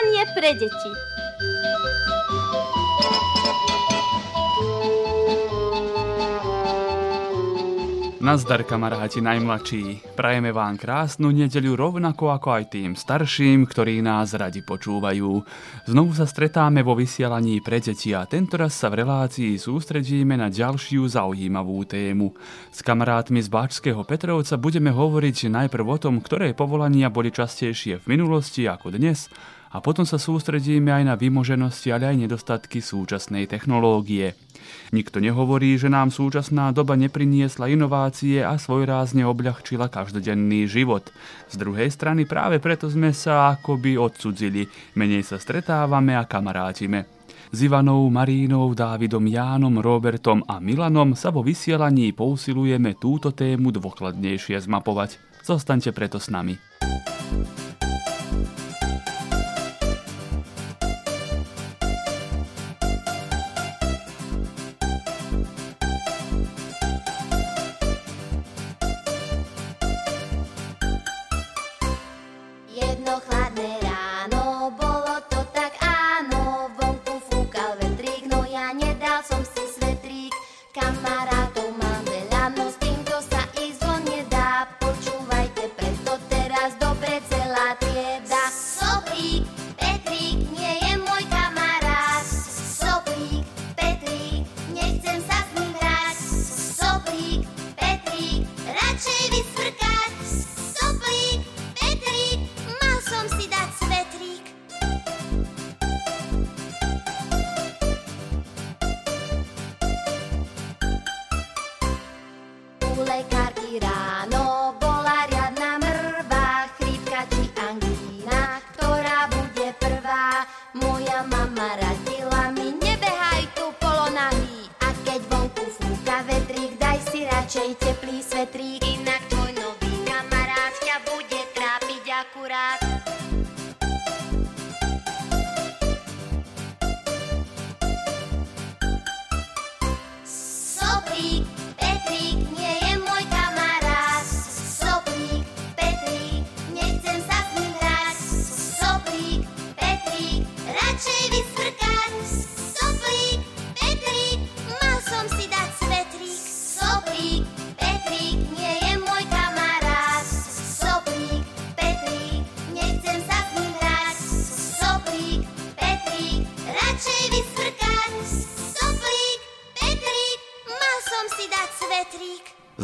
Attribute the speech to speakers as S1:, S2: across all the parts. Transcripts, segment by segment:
S1: vysielanie pre deti.
S2: Nazdar kamaráti najmladší, prajeme vám krásnu nedeľu rovnako ako aj tým starším, ktorí nás radi počúvajú. Znovu sa stretáme vo vysielaní pre deti a tentoraz sa v relácii sústredíme na ďalšiu zaujímavú tému. S kamarátmi z Báčského Petrovca budeme hovoriť najprv o tom, ktoré povolania boli častejšie v minulosti ako dnes a potom sa sústredíme aj na vymoženosti, ale aj nedostatky súčasnej technológie. Nikto nehovorí, že nám súčasná doba nepriniesla inovácie a svojrázne obľahčila každodenný život. Z druhej strany práve preto sme sa akoby odsudzili, menej sa stretávame a kamarátime. S Ivanou, Marínou, Dávidom, Jánom, Robertom a Milanom sa vo vysielaní pousilujeme túto tému dôkladnejšie zmapovať. Zostaňte preto s nami.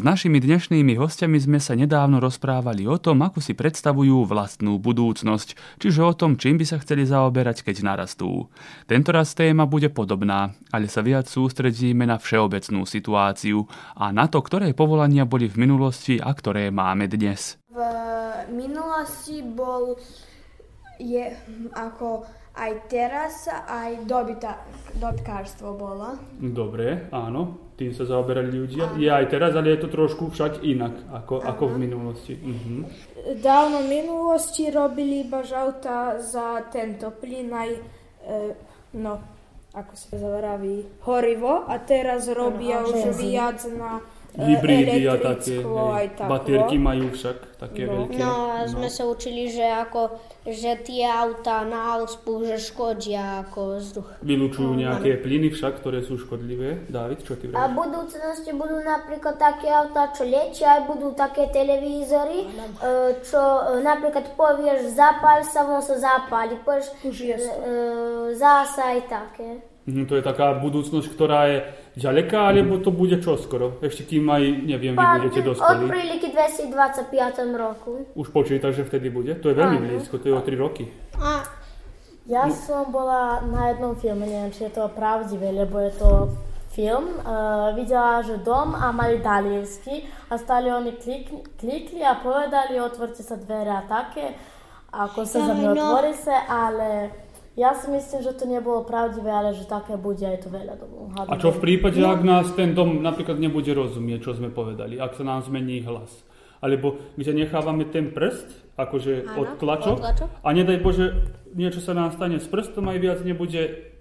S2: Našimi dnešnými hostiami sme sa nedávno rozprávali o tom, ako si predstavujú vlastnú budúcnosť, čiže o tom, čím by sa chceli zaoberať, keď narastú. Tentoraz téma bude podobná, ale sa viac sústredíme na všeobecnú situáciu a na to, ktoré povolania boli v minulosti a ktoré máme dnes.
S3: V minulosti bol je ako aj teraz aj dobyta, dobytkárstvo bolo.
S2: Dobre, áno tým sa zaoberali ľudia. Je aj teraz, ale je to trošku však inak ako, ako v minulosti. Mhm.
S3: Dávno v minulosti robili iba žauta za tento plyn aj, e, no, ako sa zavraví, horivo a teraz robia už viac na
S2: hybridy a také, hej, baterky majú však také
S4: no.
S2: veľké.
S4: No a sme no. sa učili, že ako, že tie autá na Alspu, že škodia ako vzduch.
S2: Vylúčujú no, nejaké no. plyny však, ktoré sú škodlivé. Dávid, čo ty
S5: vravíš? A v budúcnosti budú napríklad také autá, čo liečia, aj budú také televízory, e, čo e, napríklad povieš zapáľ sa, on sa zapáli, povieš e, zasa aj také.
S2: Mhm, to je taká budúcnosť, ktorá je ďaleká, alebo to bude čoskoro? Ešte kým aj, neviem, vy budete dospelí.
S5: Od príliky 2025 roku.
S2: Už počítaš, že vtedy bude? To je veľmi blízko, to je o 3 roky. A
S6: ja no. som bola na jednom filme, neviem, či je to pravdivé, lebo je to film. Uh, videla, že dom a mali Dalievsky a stali oni klik, klikli a povedali, otvorte sa dvere a také, ako sa za mňa otvorí sa, ale ja si myslím, že to nebolo pravdivé, ale že také bude aj to veľa domov.
S2: A čo v prípade, no. ak nás ten dom napríklad nebude rozumieť, čo sme povedali, ak sa nám zmení hlas? Alebo kde nechávame ten prst, akože ano, od tlačok, a nedaj Bože, niečo sa nám stane s prstom aj viac nebude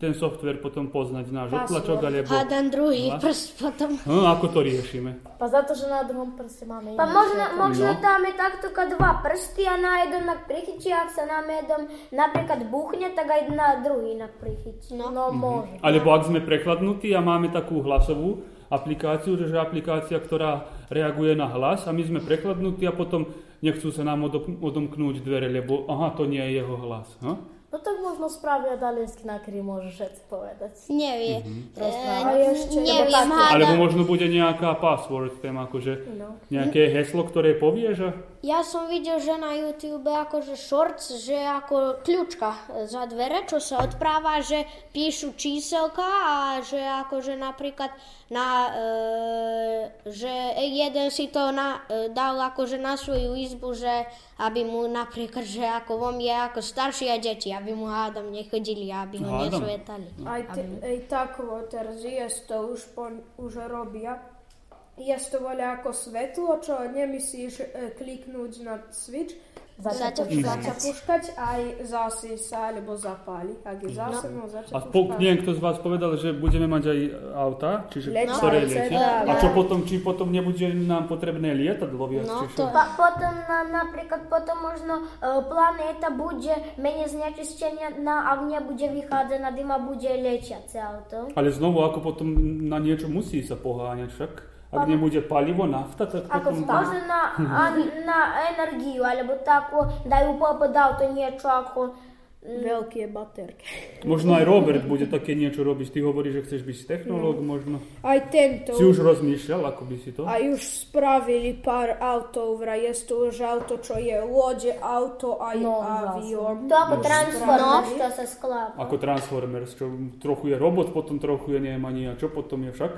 S7: ten software potom poznať náš odtlačok, alebo...
S4: Hádam druhý
S7: Hlas?
S4: prst potom.
S7: No, ako to riešime?
S6: Pa zato što na drugom prste máme
S5: Pa možno, možno
S7: No.
S5: tam je takto dva prsti, a na jedan nak prihići, ak sa nam jedom napríklad buchne, tak aj na druhý nak prihići.
S4: No.
S6: No, može.
S7: Alebo ak sme prechladnutí a máme takú hlasovú aplikáciu, že že aplikácia, ktorá reaguje na hlas a my sme prechladnutí a potom nechcú sa nám odop- odomknúť dvere, lebo aha, to nie je jeho hlas. Ha?
S6: No tak možno spravia daljinski na který možeš všetci povedať.
S4: Nevie.
S7: Mhm.
S4: E,
S3: A ešte-
S4: neviem,
S7: Alebo
S4: hádam.
S7: možno bude nejaká password, tém akože nejaké heslo, ktoré povie, že
S4: Ja som videl, že na YouTube akože shorts, že ako kľúčka za dvere, čo sa odpráva, že píšu číselka a že akože napríklad na, e, že jeden si to na, e, dal akože na svoju izbu, že aby mu napríklad, že ako on je ako starší a deti, aby mu hádam nechodili, aby ho nesvetali.
S3: Aj, te, aj takovo teraz jest to už, po, už robia. Jest to voľa ako svetlo, čo nemusíš e, kliknúť na switch,
S6: Začať
S3: začať puškať, aj zasi sa alebo zapáli. Ak je zase, no, začať
S7: a po, niekto z vás povedal, že budeme mať aj auta, čiže
S3: Letia,
S7: ktoré
S3: letia,
S7: A čo potom, či potom nebude nám potrebné lietadlo viac,
S4: No, to-?
S5: Pa, potom, na, napríklad, potom možno e, planéta bude menej znečistenia, na, ak nebude vychádzať na dym a bude lietiace auto.
S7: Ale znovu, ako potom na niečo musí sa poháňať však. Ak nebude palivo, nafta, tak
S5: Ako
S7: potom...
S5: možno na, a, na energiju, alebo tako, dajú popod auto niečo ako...
S3: Veľké baterky.
S7: Možno aj Robert bude také niečo robiť. Ty hovoríš, že chceš byť technológ, možno.
S3: Aj tento.
S7: Si už rozmýšľal, ako by si to?
S3: A už spravili pár autov, vraj je to už auto, čo je lode, auto aj
S6: No,
S3: avión.
S5: To ako
S3: No.
S5: što sa sklápa.
S7: Ako Transformers, čo trochu je robot, potom trochu je neviem ani a čo potom je však?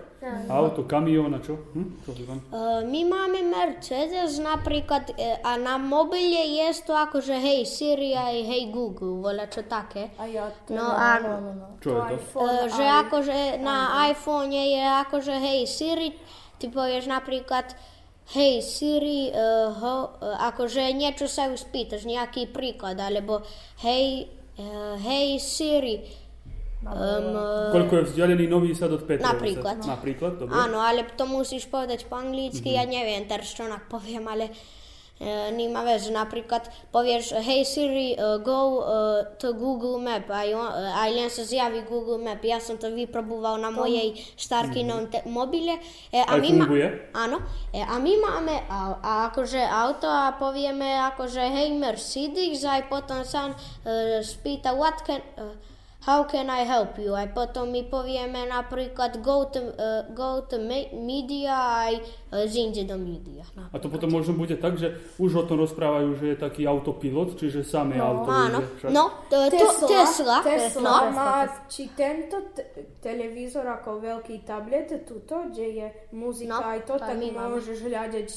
S7: Auto, kamión a čo? Hm? Čo Ivan?
S4: E, My máme Mercedes napríklad e, a na mobile je to akože hej Siri aj hej Google, voľa čo také.
S3: A ja to
S4: No áno.
S6: No, no.
S7: Čo je to?
S3: iPhone,
S4: E, že
S3: aj-
S4: akože na iPhone je akože hej Siri, ty povieš napríklad hej Siri, uh, ho, uh, akože niečo sa ju spýtaš, nejaký príklad, alebo hej, uh, hej Siri, um,
S7: Koľko je vzdialený Nový Sad od Petrovice?
S4: Napríklad.
S7: Napríklad, dobre.
S4: áno, ale to musíš povedať po anglicky, ja neviem teraz čo onak poviem, ale e, nima veze, napríklad povieš hej Siri, uh, go uh, to Google Map, aj, on, uh, aj len sa zjaví Google Map. Ja som to vyproboval na mojej starkinom te- mobile. E, a
S7: Aj
S4: my ma-
S7: funguje?
S4: Áno. E, a my máme a, a akože auto a povieme akože hej Mercedes, aj potom sa uh, spýta what can, uh, how can I help you? Aj potom my povieme napríklad go to, uh, go to me- media, aj uh, zinde do media. No.
S7: A to potom možno bude tak, že už o tom rozprávajú, že je taký autopilot, čiže samé auto
S4: Áno.
S7: ide však.
S4: No, to, to, Tesla.
S3: Tesla
S4: No.
S3: má či tento te- televízor ako veľký tablet, tuto, kde je muzika
S4: No,
S3: aj to, tak môžeš hľadať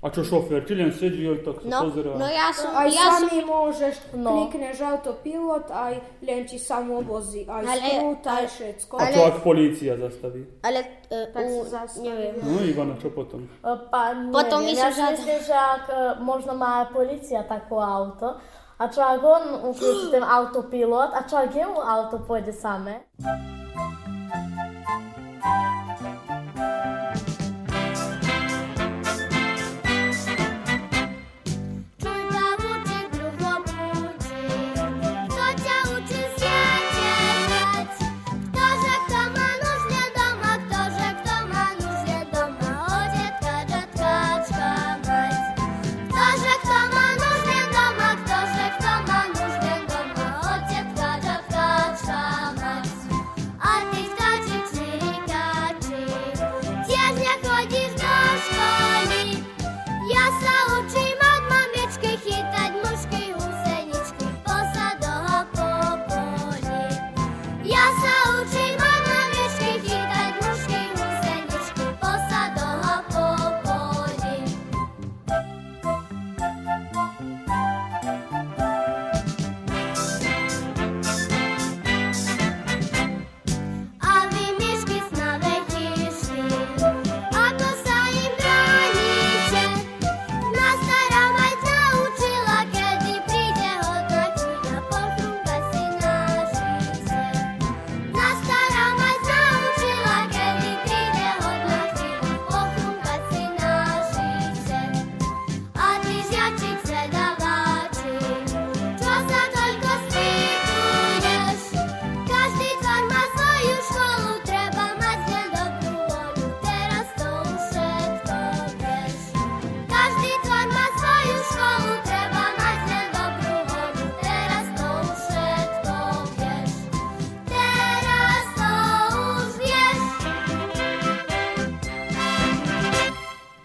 S7: A čo šofér, či len sedí, aj tak sa
S4: No,
S7: pozerá.
S4: no ja som,
S3: aj
S4: ja som,
S3: sami môžeš,
S6: No.
S3: klikneš autopilot, aj len ti samo vozí, aj
S4: Ale-
S3: sprút, aj
S4: ale-
S3: všetko.
S7: A čo ak polícia zastaví?
S4: ale uh,
S3: Tak
S4: u,
S3: sa zastaví.
S4: neviem.
S7: No Ivana, čo potom?
S6: E, Pa ne,
S4: Potom
S6: ja
S4: se
S6: si myslím, že ak e, možno má policia takú auto, a čo ak on uključi ten autopilot, a čo ak jemu auto pôjde samé,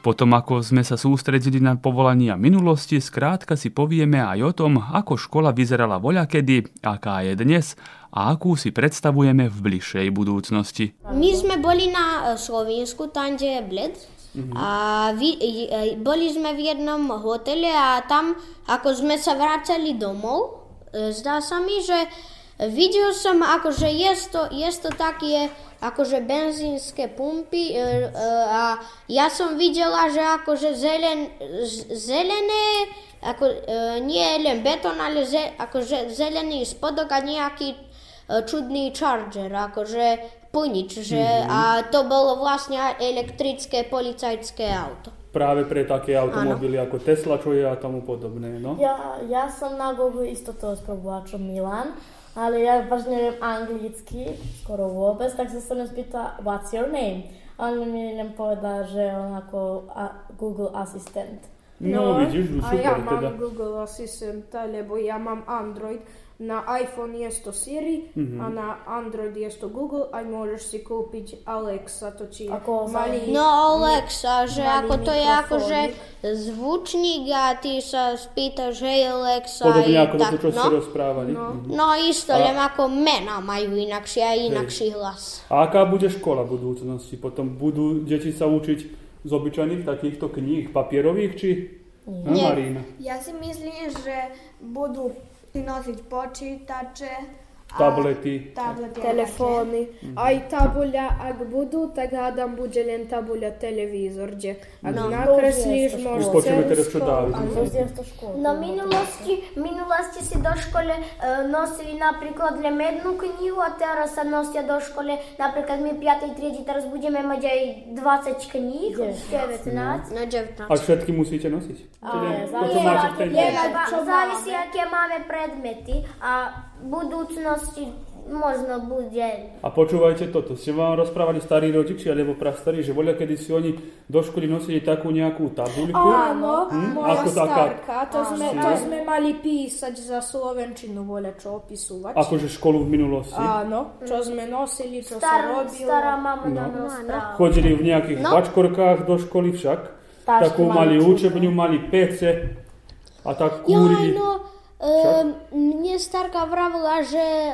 S2: Potom ako sme sa sústredili na povolania minulosti, skrátka si povieme aj o tom, ako škola vyzerala voľakedy, aká je dnes a akú si predstavujeme v bližšej budúcnosti.
S4: My sme boli na e, Slovensku, tam, kde je Bled. A vi, e, boli sme v jednom hotele a tam, ako sme sa vracali domov, e, zdá sa mi, že videl som, akože je to, je to také, akože benzínske pumpy e, e, a ja som videla, že akože zelen, z- zelené, ako, e, nie len betón, ale ze, akože zelený spodok a nejaký e, čudný charger, akože punič, že, a to bolo vlastne elektrické policajské auto.
S7: Práve pre také automobily ako Tesla, čo je a tomu podobné, no?
S6: Ja, ja som na Google isto to spróbovala, čo Milan, ale ja vážne neviem anglicky, skoro vôbec, tak som sa len spýtala, what's your name? A on mi len povedal, že on ako a, Google asistent.
S7: No, vidíš,
S3: a ja
S7: super
S3: mám
S7: teda.
S3: Google asistenta, lebo ja mám Android. Na iPhone je to Siri
S7: Mhm.
S3: a na Android je to Google a môžeš si kúpiť Alexa, to či
S6: Ako
S3: malý...
S4: No Alexa, že
S3: malý
S4: ako to je akože
S3: mikrofónik.
S4: zvučník a ty sa spýtaš, hej Alexa,
S7: Podobne ako
S4: tak,
S7: to, čo ste
S4: no.
S7: rozprávali. Mhm.
S4: No isto, len ako mena majú inakšie a inakší hlas.
S7: A aká bude škola v budúcnosti? Potom budú deti sa učiť z obyčajných takýchto kníh, papierových, či... No,
S4: Nie.
S7: Marina.
S8: Ja si myslím, že budú nosić nosit počitače. A
S7: Tablety.
S8: tablety a
S3: telefóny. Aj tabuľa, ak budú, tak hádam bude len tabuľa televízor, kde ak
S4: No.
S3: nakreslíš, môžeš celú
S7: teraz, čo
S6: škola.
S5: Na minulosti, minulosti si do škole e, nosili napríklad len jednu knihu, a teraz sa nosia do škole, napríklad my 5. triedi, teraz budeme mať aj 20 kníh, 19.
S4: No 19.
S7: A všetky musíte nosiť? Teda, to, čo
S6: závisí,
S7: máte v tej
S3: nie,
S7: dobe.
S3: čo
S5: Závisí, aké máme predmety a v budúcnosti možno bude
S7: A počúvajte toto, ste vám rozprávali starí rodičia alebo prastarí, že voľa kedy si oni do školy nosili takú nejakú tabuľku.
S3: Áno, moja
S7: Ako taká-
S3: starka, to sme, to sme mali písať za Slovenčinu, voľa čo opisúvať.
S7: Akože školu v minulosti.
S3: Áno, čo sme nosili, čo sa robilo.
S5: stará mama
S7: No.
S5: nám rozpráva.
S7: Chodili v nejakých
S4: No.
S7: bačkorkách do školy však. Takú
S6: mali
S7: učebňu, mali pece a tak
S4: Jaj,
S7: kúrili.
S4: no, e, starka vravila, že e,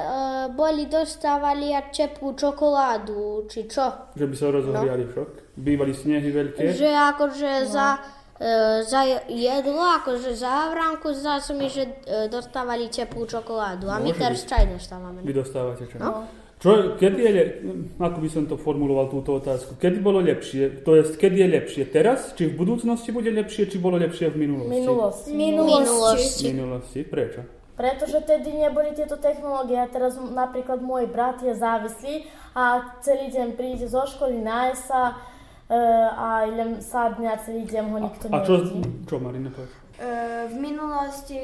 S4: boli dostávali aj teplú čokoládu, či čo.
S7: Že by sa rozohriali však. Bývali snehy veľké.
S4: Že akože za, e, za jedlo, akože za vránku, zdá sa mi, že e, dostávali teplú čokoládu. A my teraz čaj dostávame.
S7: Vy dostávate čo? Čo, kedy je, le- ako by som to formuloval túto otázku, kedy bolo lepšie, to je, kedy je lepšie teraz, či v budúcnosti bude lepšie, či bolo lepšie v minulosti?
S6: Minulosti.
S4: Minulosti.
S7: V minulosti, prečo?
S6: Pretože tedy neboli tieto technológie a teraz napríklad môj brat je závislý a celý deň príde zo školy, náje sa e, a len sadne a celý deň ho nikto
S7: A čo,
S6: nevidí.
S7: čo Marina, povedz?
S8: E, v minulosti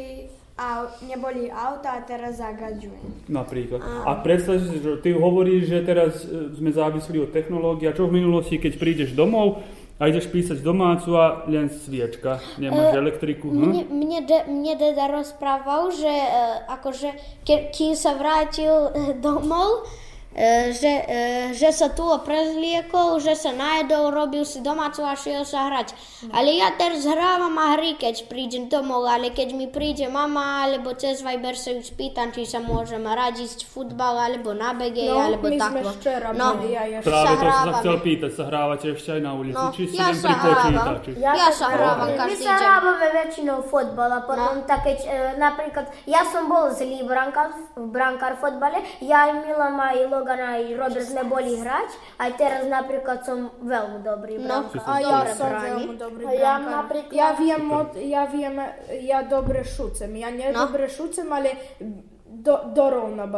S8: au, neboli auta a teraz zagaďujú.
S7: Napríklad. A predstav si, že ty hovoríš, že teraz e, sme závislí od technológií a čo v minulosti, keď prídeš domov a ideš písať domácu a len sviečka, nemáš elektriku. Hm?
S4: Mne, mne, de, mne deda rozprával, že e, akože ke, kým sa vrátil e, domov, e, že, e, že sa tu prezliekol, že sa najedol, robil si domácu a šiel sa hrať. Ale ja teraz hrávam a hry, keď prídem domov, ale keď mi príde mama, alebo cez Viber sa ju spýtam, či sa môžem hrať, ísť futbal, alebo na BG,
S3: No,
S4: alebo
S3: my sme
S4: takto.
S3: včera
S4: no,
S3: boli, ja ešte.
S7: Práve to som sa
S4: hrávame.
S7: chcel pýtať, sa hrávate ešte aj na ulici,
S4: No,
S7: či si
S4: ja
S7: len
S4: sa
S7: pri
S4: hrávam.
S7: počítači?
S4: ja,
S6: Ja
S4: sa
S6: sa
S4: hrávam
S5: My
S4: každý
S5: sa
S4: deň.
S5: hrábame väčšinou fotbal a potom tak keď e, napríklad ja som bol zlý brankár, brankár v fotbale, ja aj Milan aj Boli hrať, aj teraz napríklad som veľmi dobrý
S4: No.
S5: brankár.
S3: A ja
S4: Dobre
S3: som
S4: bráni.
S3: veľmi dobrý
S6: A ja
S3: brankár.
S6: napríklad-
S3: Ja viem, od, ja viem, ja dobre šucem. Ja nie
S4: No.
S3: dobre šucem, ale do,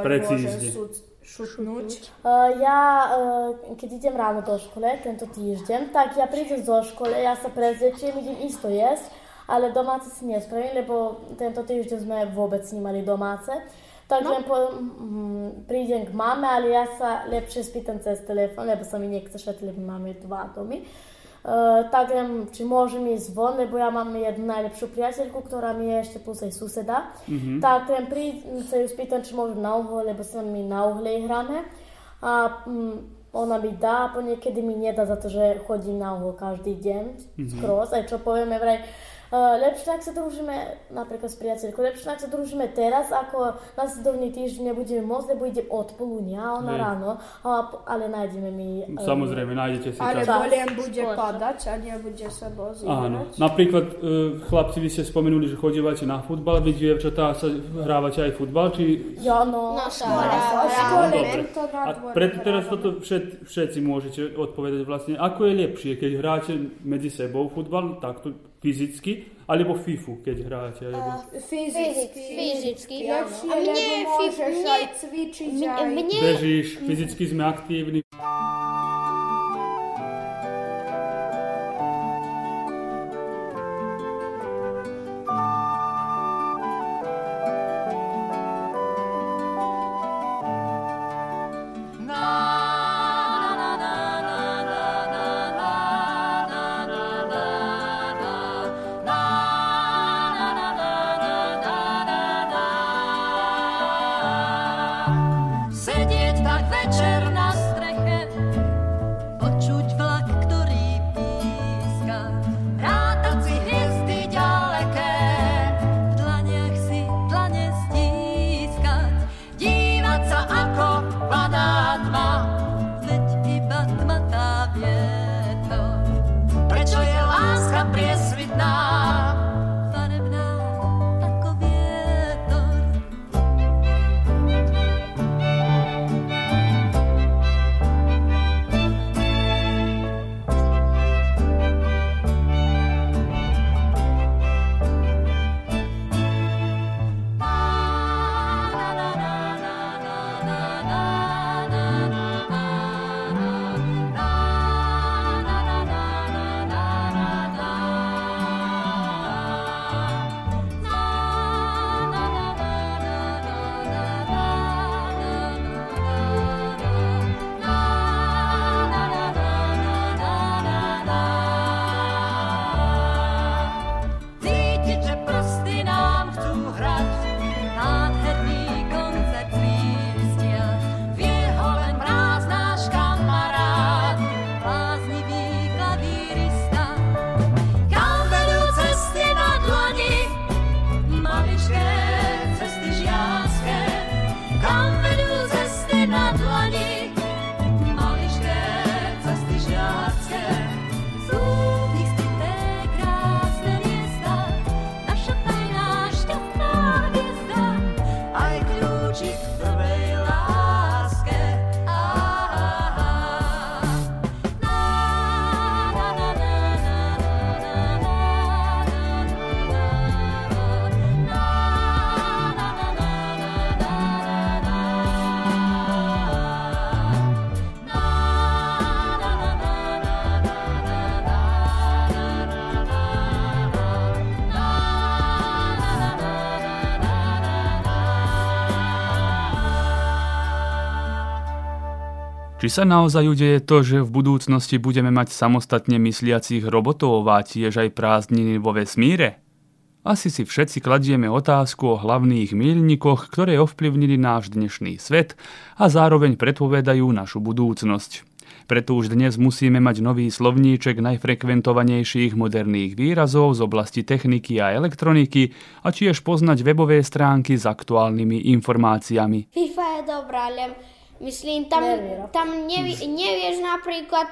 S7: Precízne.
S3: môžem šuc, šutnúť.
S6: Uh, ja, uh, keď idem ráno do škole, tento týždeň, tak ja prídem zo škole, ja sa prezliečiem, idem isto jesť, ale domáce si nespravím, lebo tento týždeň sme vôbec nemali domáce. Tak len po, mm, prídem k mame, ale ja sa lepšie spýtam cez telefón, lebo sa mi nechce šetriť, lebo máme dva domy. Uh, tak len, či môžem ísť von, lebo ja mám jednu najlepšiu priateľku, ktorá mi je ešte plus aj suseda. Tak len prídem sa ju spýtam, či môžem na uhol, lebo sa my na uhlej hráme. A mm, Ona mi dá, po niekedy mi nedá za to, že chodím na uhol každý deň, skros, aj čo povieme vraj, lepšie, ak sa družíme napríklad s priateľkou, lepšie, ak sa družíme teraz, ako nasledovný týždeň nebudeme môcť, lebo idem od poludnia, ona
S9: Hej.
S6: ráno, a, ale nájdeme mi... uh,
S9: Samozrejme, nájdete si
S3: Ale
S9: čas.
S3: boliem bude padať a nebude sa
S9: Áno.
S3: bozírať.
S9: Napríklad, e, chlapci, vy ste spomenuli, že chodívate na futbal, vy dievčatá sa hrávate aj futbal, či...
S6: Jo, no,
S4: No,
S3: A
S4: škoda.
S3: škole na
S9: A preto teraz toto všet, všetci môžete odpovedať vlastne, ako je lepšie, keď hráte medzi sebou futbal, takto fyzicky, alebo FIFU, keď hráte, alebo...
S3: Fyzicky.
S4: Fyzicky.
S3: Lepšie,
S4: A mne
S3: lebo môžeš aj cvičiť,
S4: Mne,
S3: aj...
S4: mne,
S9: Bežíš, fyzicky sme aktívni.
S2: Či sa naozaj udeje to, že v budúcnosti budeme mať samostatne mysliacich robotov a tiež aj prázdniny vo vesmíre? Asi si všetci kladieme otázku o hlavných míľnikoch, ktoré ovplyvnili náš dnešný svet a zároveň predpovedajú našu budúcnosť. Preto už dnes musíme mať nový slovníček najfrekventovanejších moderných výrazov z oblasti techniky a elektroniky a tiež poznať webové stránky s aktuálnymi informáciami.
S4: FIFA je dobrá, ale myslím, tam, tam nevi, nevieš napríklad,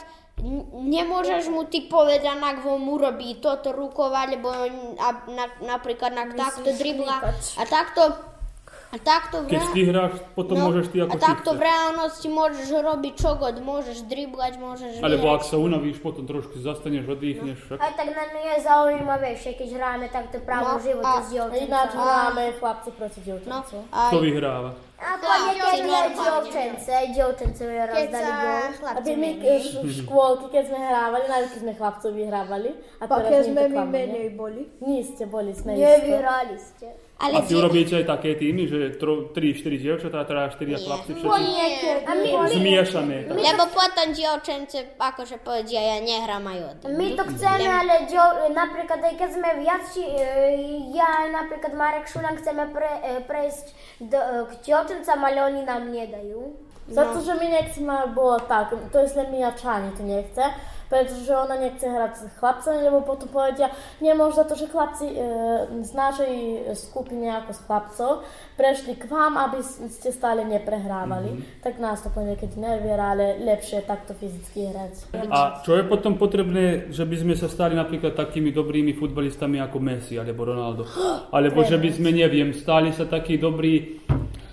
S4: nemôžeš mu ty povedať, ak ho mu robí toto rukou, alebo na, napríklad na, takto dribla a takto a takto v
S9: Keď ty hráš, potom môžeš ty ako
S4: No, a takto v reálnosti môžeš robiť čogod, môžeš driblať, môžeš
S9: Alebo ak sa unavíš, potom trošku zastaneš, oddychneš. Však.
S5: Aj tak na mňa je zaujímavejšie, keď hráme takto
S4: No,
S5: právo v živote
S4: a-
S5: s
S6: A ináč hráme chlapci proti
S4: No,
S6: dievčancom.
S4: aj,
S9: Kto vyhráva?
S5: A ponekedy aj dievčence, aj dievčence mi raz dali gól.
S6: A
S10: chlapci
S6: ty my v škôlky, keď sme hrávali, keď sme chlapcov vyhrávali. A teraz
S3: sme my menej boli.
S6: Nie ste boli, sme isto.
S5: Nevyhrali ste.
S4: Ale
S9: A
S4: die-
S9: urobíte aj také týmy, že 3-4 dievčatá, teda 4 chlapci všetci?
S5: My, my,
S9: zmiešané. tak.
S4: lebo potom dievčence akože povedia, ja nehrám aj od.
S5: my to chceme, ale dio, napríklad aj keď sme viac, e, ja napríklad Marek Šulan chceme pre, e, prejsť do, e, k dievčancam, ale oni nám nedajú.
S6: Zato, że my nie chcemy, bo tak, to jest dla mnie Czani to nie chce, pretože ona nie chce hrať s chlapcami, lebo potom povedia, nemôže za to, že chlapci e, z našej skupiny ako z chlapcov prešli k vám, aby ste stále neprehrávali. Tak nás to niekedy nerviera, ale lepšie takto fyzicky hrať.
S7: A čo je potom potrebné, že by sme sa stali napríklad takými dobrými futbalistami ako Messi alebo Ronaldo? Alebo že by sme, neviem, stali sa takí dobrí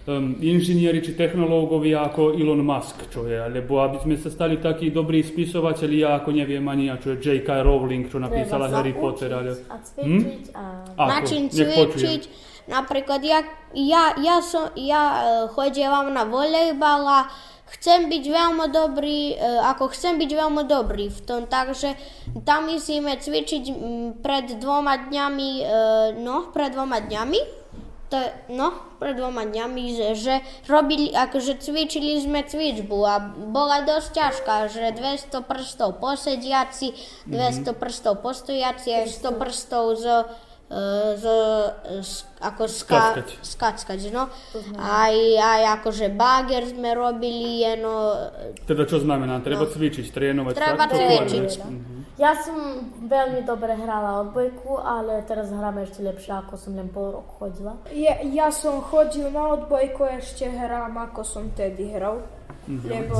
S7: um, inžinieri či technológovia ako Elon Musk, čo je, alebo aby sme sa stali takí dobrí spisovatelia ako neviem ani, a čo je J.K. Rowling, čo napísala Harry Potter. Ale...
S6: A cvičiť a...
S4: Na čím
S7: Nech počujem.
S4: cvičiť. Napríklad ja, ja, ja, som, ja e, chodievam na volejbal a chcem byť veľmi dobrý, e, ako chcem byť veľmi dobrý v tom, takže tam musíme cvičiť m, pred dvoma dňami, e, no, pred dvoma dňami, to, je- no, pred dvoma dňami, že, že robili, akože cvičili sme cvičbu a bola dosť ťažká, že 200 prstov posediaci, 200 prstov postojaci a 100 prstov z, e, z, z ako ska,
S7: Skackať.
S4: skackať, no. Aj, aj akože bager sme robili, jeno,
S7: Teda čo znamená? Treba cvičiť, trénovať.
S4: No. treba
S7: tak? To je-
S4: cvičiť.
S6: Ja som veľmi dobre hrala odbojku, ale teraz hráme ešte lepšie, ako som len pol roku chodila.
S3: Ja, ja som chodil na odbojku, ešte hrám, ako som tedy hral. Lebo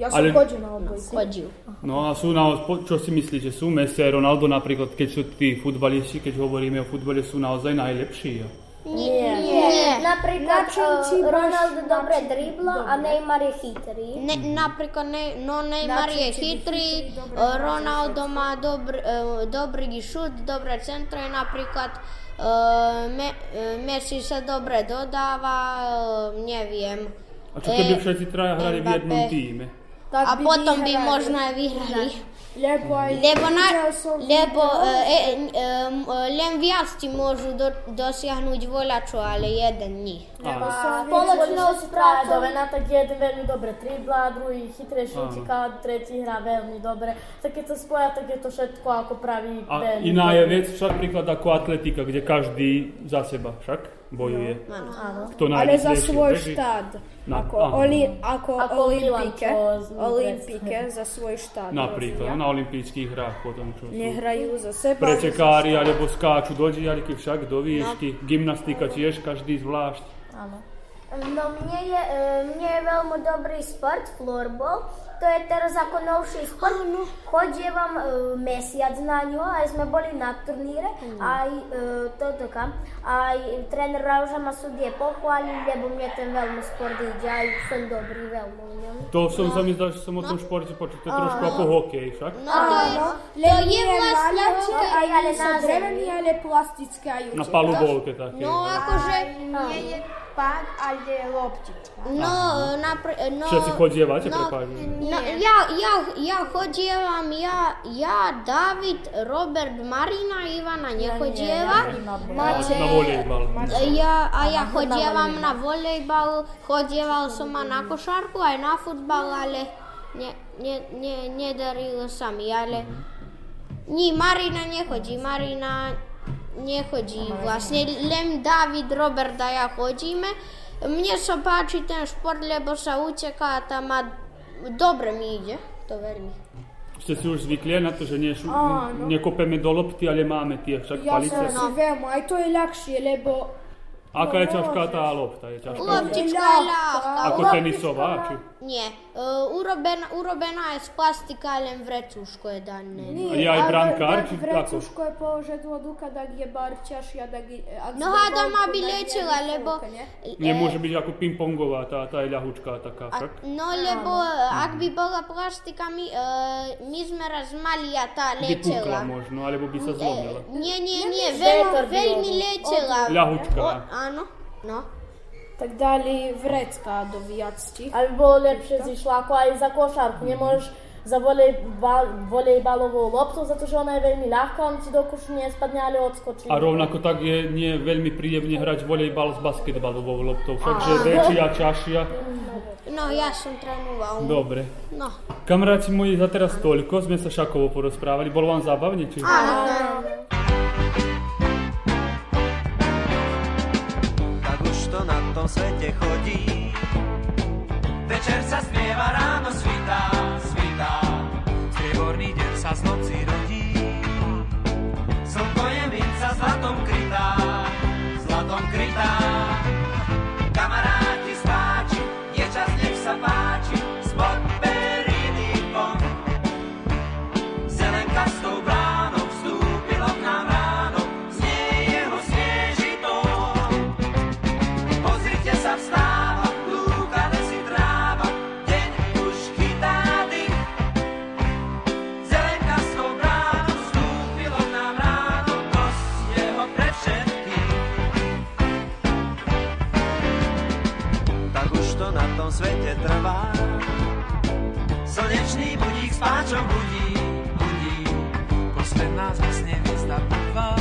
S3: ja som
S7: Ale-
S3: chodil na odbojku.
S4: chodil.
S7: No a sú na, čo si myslíte, sú Messi a Ronaldo napríklad, keď sú tí futbalisti, keď hovoríme o futbale, sú naozaj najlepší? Ja?
S6: Nie.
S4: Nie.
S5: Napríklad
S3: Na čom ti
S5: eh,
S3: na
S5: dobre dribla a Neymar je chytrý.
S4: Ne, napríklad ne, no Neymar je chytrý, e,
S3: hráš
S4: Ronaldo má dobr, e, dobrý šut, dobré centre, napríklad e, Me, e, Messi sa dobre dodáva, e, neviem.
S7: A čo keby všetci traja hrali v jednom týme?
S3: Tak
S4: A potom by možno aj vyhrali.
S3: Lebo aj
S4: Lebo, na, lebo e, e, e, len viac ti môžu do, dosiahnuť voľačo, ale jeden nie.
S5: Spoločnosť
S6: Práve
S5: prácou.
S6: Dovena, tak jeden veľmi dobre tribla, druhý chytré šutika, tretí hrá veľmi dobre. Tak keď sa spoja, tak je to všetko ako praví
S7: A iná je vec však príklad ako atletika, kde každý za seba však bojuje.
S6: Áno.
S7: Kto
S3: ale za svoj
S7: beží.
S3: štát.
S7: Na-
S3: ako,
S7: aha.
S3: oli, ako,
S6: Ako z-
S3: Olympike za svoj štát.
S7: Napríklad
S3: rozvíja.
S7: na olympijských hrách potom, čo
S3: Nehrajú za seba.
S7: pretekári alebo skáču do diaľky však do
S3: No.
S7: výšky. Gymnastika tiež každý zvlášť.
S6: Áno.
S5: No mne je, e, mne je veľmi dobrý sport, floorball. To je teraz ako novší sport. Chodievam e, mesiac na ňo, aj sme boli na turníre, aj e, toto kam. Aj tréner Rauža ma sudie pochválil, lebo mne ten veľmi sport ide, aj som dobrý veľmi v ňom.
S7: To som sa mi zdá, že som o tom športe počul. To je trošku ako hokej však.
S4: No to je, to
S3: Len
S4: je vlastne hokej.
S3: aj
S5: ale
S3: sú drevený, ale plastické aj
S7: Na palubolke také.
S4: No akože,
S8: Nie je pák, ale je loptička.
S4: no, napr- no,
S7: Všetci chodievate,
S4: no, no, ja, ja, ja chodievam, ja, ja, David, Robert, Marina, Ivana nechodieva.
S7: Na volejbal.
S4: Ja, a ja chodievam na volejbal, chodieval som aj na košarku, aj na futbal, ale ne, ne, ne, nedarilo sa mi, ale nie, Marina nechodí, Marina nechodí vlastne, len David, Robert a ja chodíme. Mne sa páči ten šport, lebo sa uteká a tam a dobre mi ide, to veľmi.
S7: Ste si už zvykli na to, že nie,
S3: Áno.
S7: nekopeme do lopty, ale máme tie však
S3: Ja
S7: palice.
S3: som si veľmi, aj to je ľahšie, lebo
S7: Aká je ťažká tá lopta? Je ťažká?
S4: Loptička je ľahká.
S7: Ako tenisová? Či?
S4: Nie, uh, urobená, urobená je z plastika, len vrecuško je dané.
S7: A je aj brankár, či?
S3: Vrecuško je položeno duka, tak je barčaš, ja tak je... ak
S4: No hádam, aby liečila, lebo...
S3: ne?
S7: Nemôže byť ako pingpongová, tá, tá je ľahučká taká
S4: A,
S7: však.
S4: no lebo ak by bola plastika, my, uh, my sme raz mali a tá
S7: By
S4: liečila.
S7: možno, alebo by sa zlomila.
S4: Nie, nie, nie, veľmi,
S6: by
S4: liečila.
S7: Ľahučká.
S4: Áno, no.
S3: Tak dali vrecka do viacti.
S6: Aby bolo lepšie zišlo ako aj za košarku. Nemôžeš za volejbal, volejbalovú loptu, za to, že ona je veľmi ľahká, on ti do košu nespadne, ale odskočí.
S7: A rovnako tak je nie veľmi príjemne hrať volejbal s basketbalovou loptou, však že väčšia, ťažšia.
S4: No, ja som trénoval.
S7: Dobre.
S4: No.
S7: Kamaráti moji, za teraz toľko, sme sa šakovo porozprávali. Bolo vám zábavne? Či?
S11: tak svete chodí. Páčom budí, budí. Posledná zhasne hviezda prvá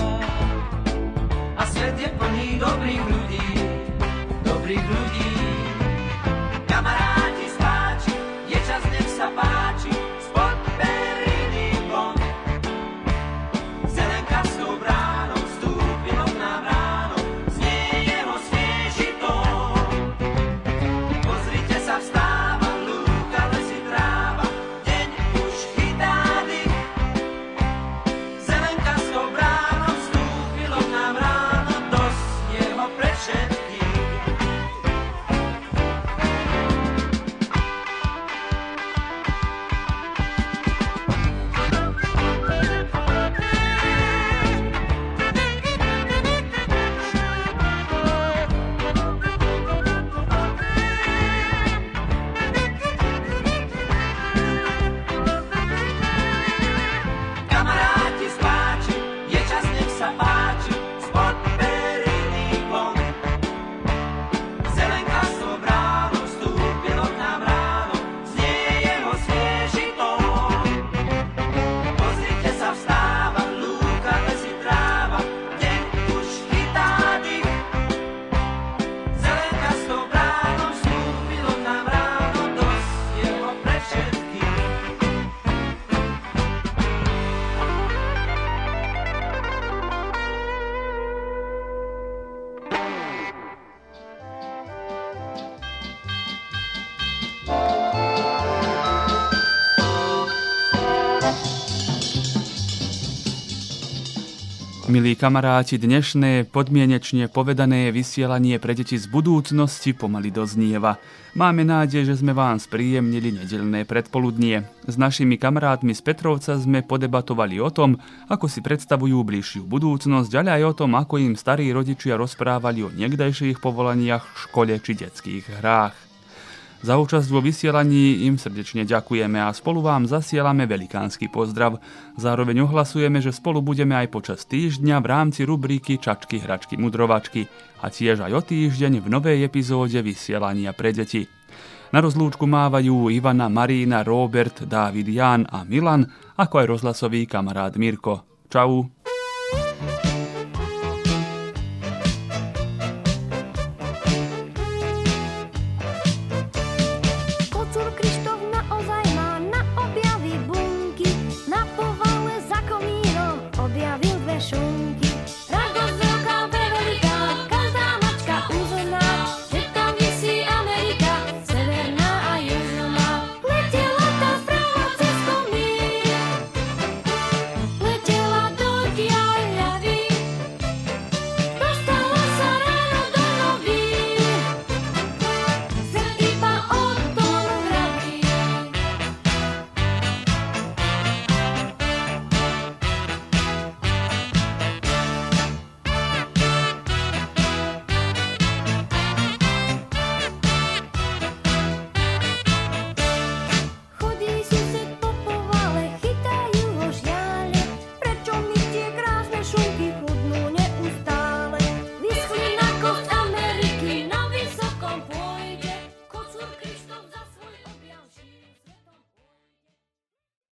S11: a svet je plný dobrých ľudí, dobrých ľudí.
S2: Milí kamaráti, dnešné podmienečne povedané vysielanie pre deti z budúcnosti pomaly doznieva. Máme nádej, že sme vám spríjemnili nedelné predpoludnie. S našimi kamarátmi z Petrovca sme podebatovali o tom, ako si predstavujú bližšiu budúcnosť, ale aj o tom, ako im starí rodičia rozprávali o niekdajších povolaniach škole či detských hrách. Za účasť vo vysielaní im srdečne ďakujeme a spolu vám zasielame velikánsky pozdrav. Zároveň ohlasujeme, že spolu budeme aj počas týždňa v rámci rubriky Čačky, hračky, mudrovačky a tiež aj o týždeň v novej epizóde vysielania pre deti. Na rozlúčku mávajú Ivana, Marína, Robert, Dávid, Jan a Milan, ako aj rozhlasový kamarát Mirko. Čau. 终于